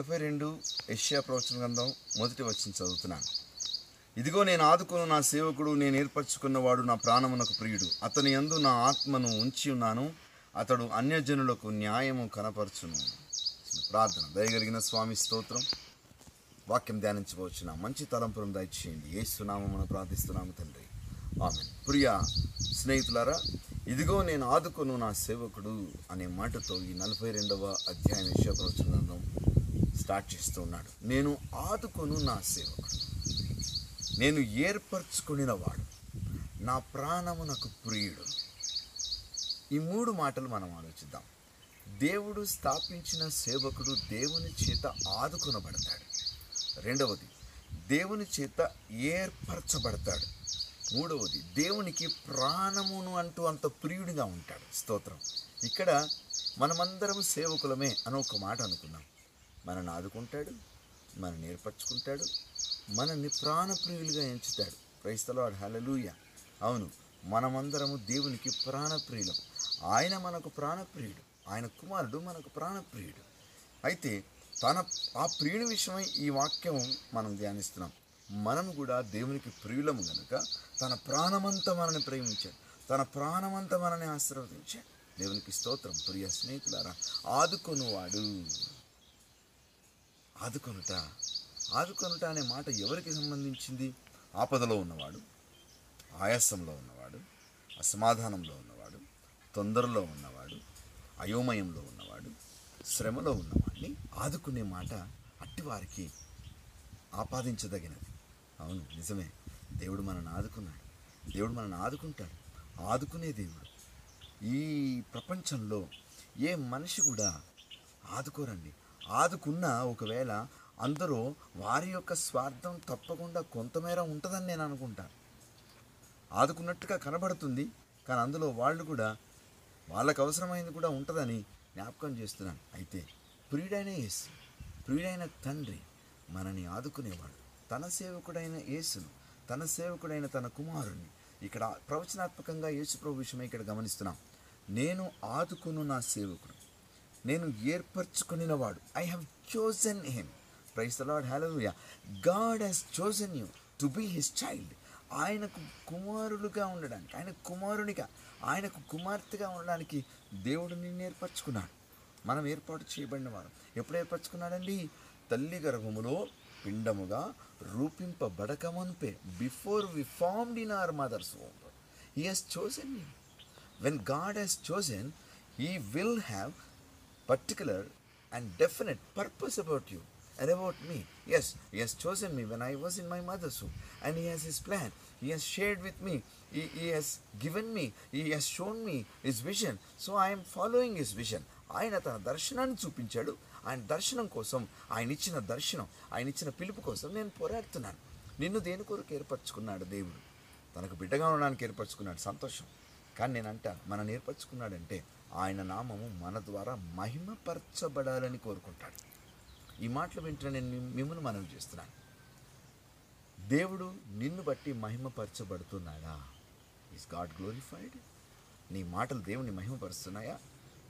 నలభై రెండు ఏషియా ప్రవచన గ్రంథం మొదటి వచ్చిన చదువుతున్నాను. ఇదిగో నేను ఆదుకున్న నా సేవకుడు నేను ఏర్పరచుకున్నవాడు నా ప్రాణమునకు ప్రియుడు. అతని యందు నా ఆత్మను ఉంచి ఉన్నాను అతడు అన్యజనులకు న్యాయము కనపరచును. ప్రార్థన. దయగలిగిన స్వామి స్తోత్రం. వాక్యం ధ్యానించవచ్చున మంచి తలంపురం దయచేయండి. ఏసునామమును ప్రార్థిస్తున్నాము తండ్రి. ఆమె ప్రియ స్నేహితులారా ఇదిగో నేను ఆదుకొను నా సేవకుడు అనే మాటతో ఈ నలభై రెండవ అధ్యాయం విషయప్రవచన గ్రంథం స్టార్ట్ చేస్తూ ఉన్నాడు నేను ఆదుకొను నా సేవకుడు. నేను ఏర్పరచుకునిన వాడు. నా ప్రాణము నాకు ప్రియుడు. ఈ మూడు మాటలు మనం ఆలోచిద్దాం. దేవుడు స్థాపించిన సేవకుడు దేవుని చేత ఆదుకొనబడతాడు. రెండవది దేవుని చేత ఏర్పరచబడతాడు. మూడవది దేవునికి ప్రాణమును అంటూ అంత ప్రియుడిగా ఉంటాడు. స్తోత్రం. ఇక్కడ మనమందరం సేవకులమే అని ఒక మాట అనుకున్నాం. మనల్ని ఆదుకుంటాడు మనల్ని ఏర్పరచుకుంటాడు మనల్ని ప్రాణప్రియులుగా ఎంచుతాడు. క్రైస్తలవాడు హలలుయ అవును మనమందరము దేవునికి ప్రాణప్రియులం. ఆయన మనకు ప్రాణప్రియుడు. ఆయన కుమారుడు మనకు ప్రాణప్రియుడు. అయితే తన ఆ ప్రియుని విషయమై ఈ వాక్యం మనం ధ్యానిస్తున్నాం. మనం కూడా దేవునికి ప్రియులము గనుక తన ప్రాణమంతా మనని ప్రేమించాడు. తన ప్రాణమంతా మనని ఆశీర్వదించాడు. దేవునికి స్తోత్రం. ప్రియ స్నేహితులారా ఆదుకొనువాడు. ఆదుకొనుట. ఆదుకొనుట అనే మాట ఎవరికి సంబంధించింది? ఆపదలో ఉన్నవాడు ఆయాసంలో ఉన్నవాడు అసమాధానంలో ఉన్నవాడు తొందరలో ఉన్నవాడు అయోమయంలో ఉన్నవాడు శ్రమలో ఉన్నవాడిని ఆదుకునే మాట అట్టివారికి ఆపాదించదగినది. అవును నిజమే. దేవుడు మనల్ని ఆదుకున్నాడు. దేవుడు మనల్ని ఆదుకుంటాడు. ఆదుకునే దేవుడు. ఈ ప్రపంచంలో ఏ మనిషి కూడా ఆదుకోరండి. ఆదుకున్న ఒకవేళ అందరూ వారి యొక్క స్వార్థం తప్పకుండా కొంతమేర ఉంటుందని నేను అనుకుంటాను ఆదుకున్నట్టుగా కనబడుతుంది కానీ అందులో వాళ్ళు కూడా వాళ్ళకు అవసరమైంది కూడా ఉంటుందని జ్ఞాపకం చేస్తున్నాను. అయితే ప్రియుడైన యేసు ప్రియుడైన తండ్రి మనని ఆదుకునేవాడు. తన సేవకుడైన యేసును తన సేవకుడైన తన కుమారుణ్ణి ఇక్కడ ప్రవచనాత్మకంగా యేసు ప్రభు విషయమై ఇక్కడ గమనిస్తున్నాం. నేను ఆదుకును నా సేవకుడు. నేను ఏర్పరచుకునినవాడు. I have chosen him praise the lord hallelujah God has chosen you to be his child ఆయనకు కుమారులుగా ఉండడానికి ఆయన కుమారునిగా ఆయనకు కుమార్తెగా ఉండడానికి దేవుడు నిన్ను ఏర్పరచుకున్నాడు. మనం ఏర్పాటు చేయబడిన వారు ఎప్పుడు ఏర్పరచుకున్నాడండి? తల్లి గర్భములో పిండముగా రూపింపబడక మునిపే before we formed in our mother's home he has chosen you God God has chosen, He will have particular and definite purpose about you and about me. Yes, He has chosen me when I was in my mother's womb, and He has His plan. He has shared with me. He, he has given me. He has shown me His vision. So I am following His vision. ఆయన తన దర్శనాన్ని చూపించాడు ఆయన దర్శనం కోసం ఆయన ఇచ్చిన దర్శనం ఆయన ఇచ్చిన పిలుపు కోసం నేను పోరాడుతున్నాను నిన్ను దేని కొరకు ఏర్పరచుకున్నాడు దేవుడు తనకు బిడ్డగా ఉండడానికి ఏర్పరచుకున్నాడు సంతోషం కానీ నేను అంట మనని ఏర్పరచుకున్నాడంటే ఆయన నామము మన ద్వారా మహిమపరచబడాలని కోరుకుంటాడు. ఈ మాటలు వింటే నేను మిమ్మల్ని మనవి చేస్తున్నాను. దేవుడు నిన్ను బట్టి మహిమపరచబడుతున్నాడా? ఈస్ గాడ్ గ్లోరిఫైడ్ నీ మాటలు దేవుని మహిమపరుస్తున్నాయా?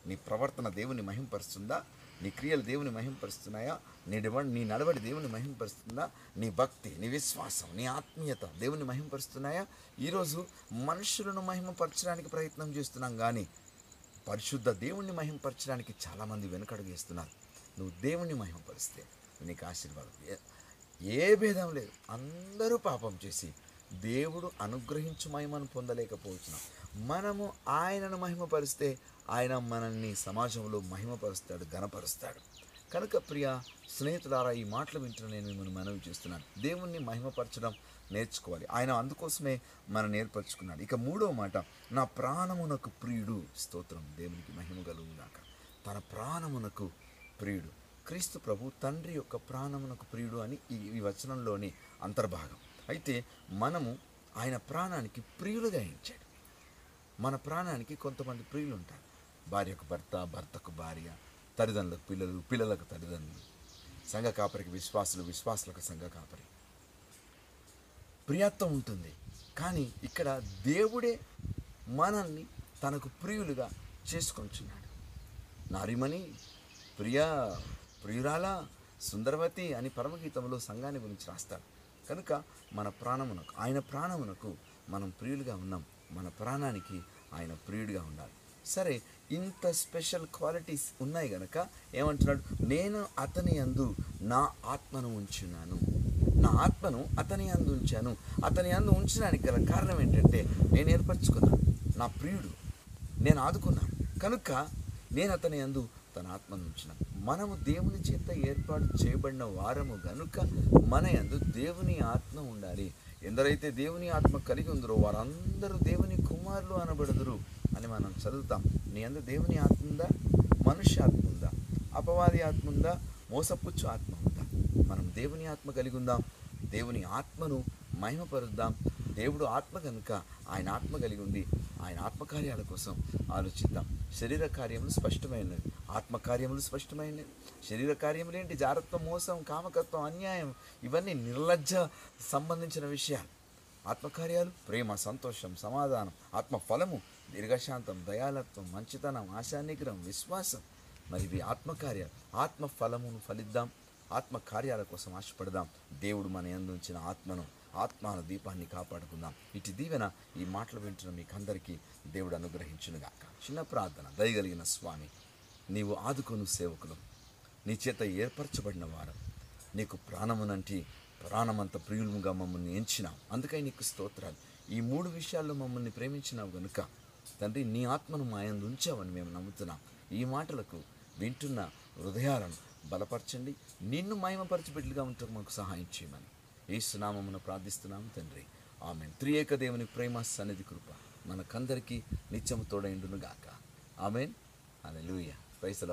నీ ప్రవర్తన దేవుని మహిమపరుస్తుందా? నీ క్రియలు దేవుని మహిమపరుస్తున్నాయా? నీ డివ నీ నడవడి దేవుని మహిమపరుస్తుందా? నీ భక్తి నీ విశ్వాసం నీ ఆత్మీయత దేవుని మహిమపరుస్తున్నాయా? ఈరోజు మనుషులను మహిమపరచడానికి ప్రయత్నం చేస్తున్నాం కానీ పరిశుద్ధ దేవుణ్ణి మహిమపరచడానికి చాలామంది వెనకడుగేస్తున్నారు. నువ్వు దేవుణ్ణి మహిమపరిస్తే నీకు ఆశీర్వాదం ఏ- ఏ భేదం లేదు. అందరూ పాపం చేసి దేవుడు అనుగ్రహించు మహిమను పొందలేకపోతున్నాం. మనము ఆయనను మహిమపరిస్తే ఆయన మనల్ని సమాజంలో మహిమపరుస్తాడు ఘనపరుస్తాడు. కనుక ప్రియ స్నేహితులారా ఈ మాటలు వింటున్న నేను మిమ్మల్ని మనవి చేస్తున్నాను. దేవుణ్ణి మహిమపరచడం నేర్చుకోవాలి. ఆయన అందుకోసమే మనం నేర్పరచుకున్నాడు ఇక మూడో మాట నా ప్రాణమునకు ప్రియుడు. స్తోత్రం. దేవునికి మహిమ కలుగుగాక తన ప్రాణమునకు ప్రియుడు. క్రీస్తు ప్రభు తండ్రి యొక్క ప్రాణమునకు ప్రియుడు అని ఈ వచనంలోని అంతర్భాగం. అయితే మనము ఆయన ప్రాణానికి ప్రియులుగా ఎంచాడు. మన ప్రాణానికి కొంతమంది ప్రియులు ఉంటారు భార్యకు భర్త భర్తకు భార్య తల్లిదండ్రులకు పిల్లలు పిల్లలకు తల్లిదండ్రులు సంఘ కాపరికి విశ్వాసులు విశ్వాసులకు సంఘ కాపరి. ప్రియత్వం ఉంటుంది. కానీ ఇక్కడ దేవుడే మనల్ని తనకు ప్రియులుగా చేసుకొంచున్నాడు. నారిమణి ప్రియా ప్రియురాల సుందరవతి అని పరమగీతంలో సంఘాన్ని గురించి రాస్తాడు కనుక మన ప్రాణమునకు ఆయన ప్రాణమునకు మనం ప్రియులుగా ఉన్నాం. మన ప్రాణానికి ఆయన ప్రియుడిగా ఉండాలి. సరే ఇంత స్పెషల్ క్వాలిటీస్ ఉన్నాయి గనక ఏమంటున్నాడు? నేను అతని అందు నా ఆత్మను ఉంచున్నాను. నా ఆత్మను అతని అందు ఉంచాను. అతని అందు ఉంచడానికి గల కారణం ఏంటంటే నేను ఏర్పరచుకున్నాను నా ప్రియుడు. నేను ఆదుకున్నాను కనుక నేను అతని అందు తన ఆత్మను ఉంచిన. మనము దేవుని చేత ఏర్పాటు చేయబడిన వారము గనుక మన యందు దేవుని ఆత్మ ఉండాలి. ఎందరైతే దేవుని ఆత్మ కలిగి ఉందరో వారందరూ దేవుని కుమారులు అనబడదురు అని మనం చదువుతాం. నీ అందు దేవుని ఆత్మ ఉందా? మనుష్య ఆత్మ ఉందా? అపవాది ఆత్మ ఉందా? మోసపుచ్చు ఆత్మ ఉందా? మనం దేవుని ఆత్మ కలిగి ఉందాం. దేవుని ఆత్మను మహిమపరుద్దాం. దేవుడు ఆత్మ కనుక ఆయన ఆత్మ కలిగి ఉంది ఆయన ఆత్మకార్యాల కోసం ఆలోచిద్దాం. శరీర కార్యములు స్పష్టమైనవి. ఆత్మకార్యములు స్పష్టమైనవి. శరీర కార్యములేంటి జారత్వం మోసం కామకత్వం అన్యాయం ఇవన్నీ నిర్లజ్జ సంబంధించిన విషయాలు. ఆత్మకార్యాలు ప్రేమ సంతోషం సమాధానం ఆత్మ ఫలము దీర్ఘశాంతం దయాలత్వం మంచితనం ఆశానిగ్రహం విశ్వాసం. మరి ఇవి ఆత్మకార్యాలు. ఆత్మ ఫలమును ఫలిద్దాం. ఆత్మ కార్యాల కోసం ఆశపడదాం. దేవుడు మన యందు ఉంచిన ఆత్మను ఆత్మాను దీపాన్ని కాపాడుకుందాం. ఇటు దీవెన ఈ మాటలు వింటున్న మీకు అందరికీ దేవుడు అనుగ్రహించునుగాక. చిన్న ప్రార్థన దయగలిగిన స్వామి నీవు ఆదుకొను సేవకులు. నీ చేత ఏర్పరచబడిన వారు. నీకు ప్రాణమునంటి ప్రాణమంత ప్రియులుగా మమ్మల్ని ఎంచినావు. అందుకై నీకు స్తోత్రాలు. ఈ మూడు విషయాల్లో మమ్మల్ని ప్రేమించినావు గనుక తండ్రి నీ ఆత్మను మా యందు ఉంచావని మేము నమ్ముతున్నాం. ఈ మాటలకు వింటున్న హృదయాలను బలపరచండి. నిన్ను మహిమపరచి బిడ్డలుగా ఉంటూ మాకు సహాయం చేయమని. ఏసునామమున ప్రార్థిస్తున్నాము తండ్రి. ఆమె త్రియేక దేవుని ప్రేమ సన్నిధి కృప మనకందరికీ నిత్యము తోడైండును గాక ఆమెన్. అలా లూయ పైసలు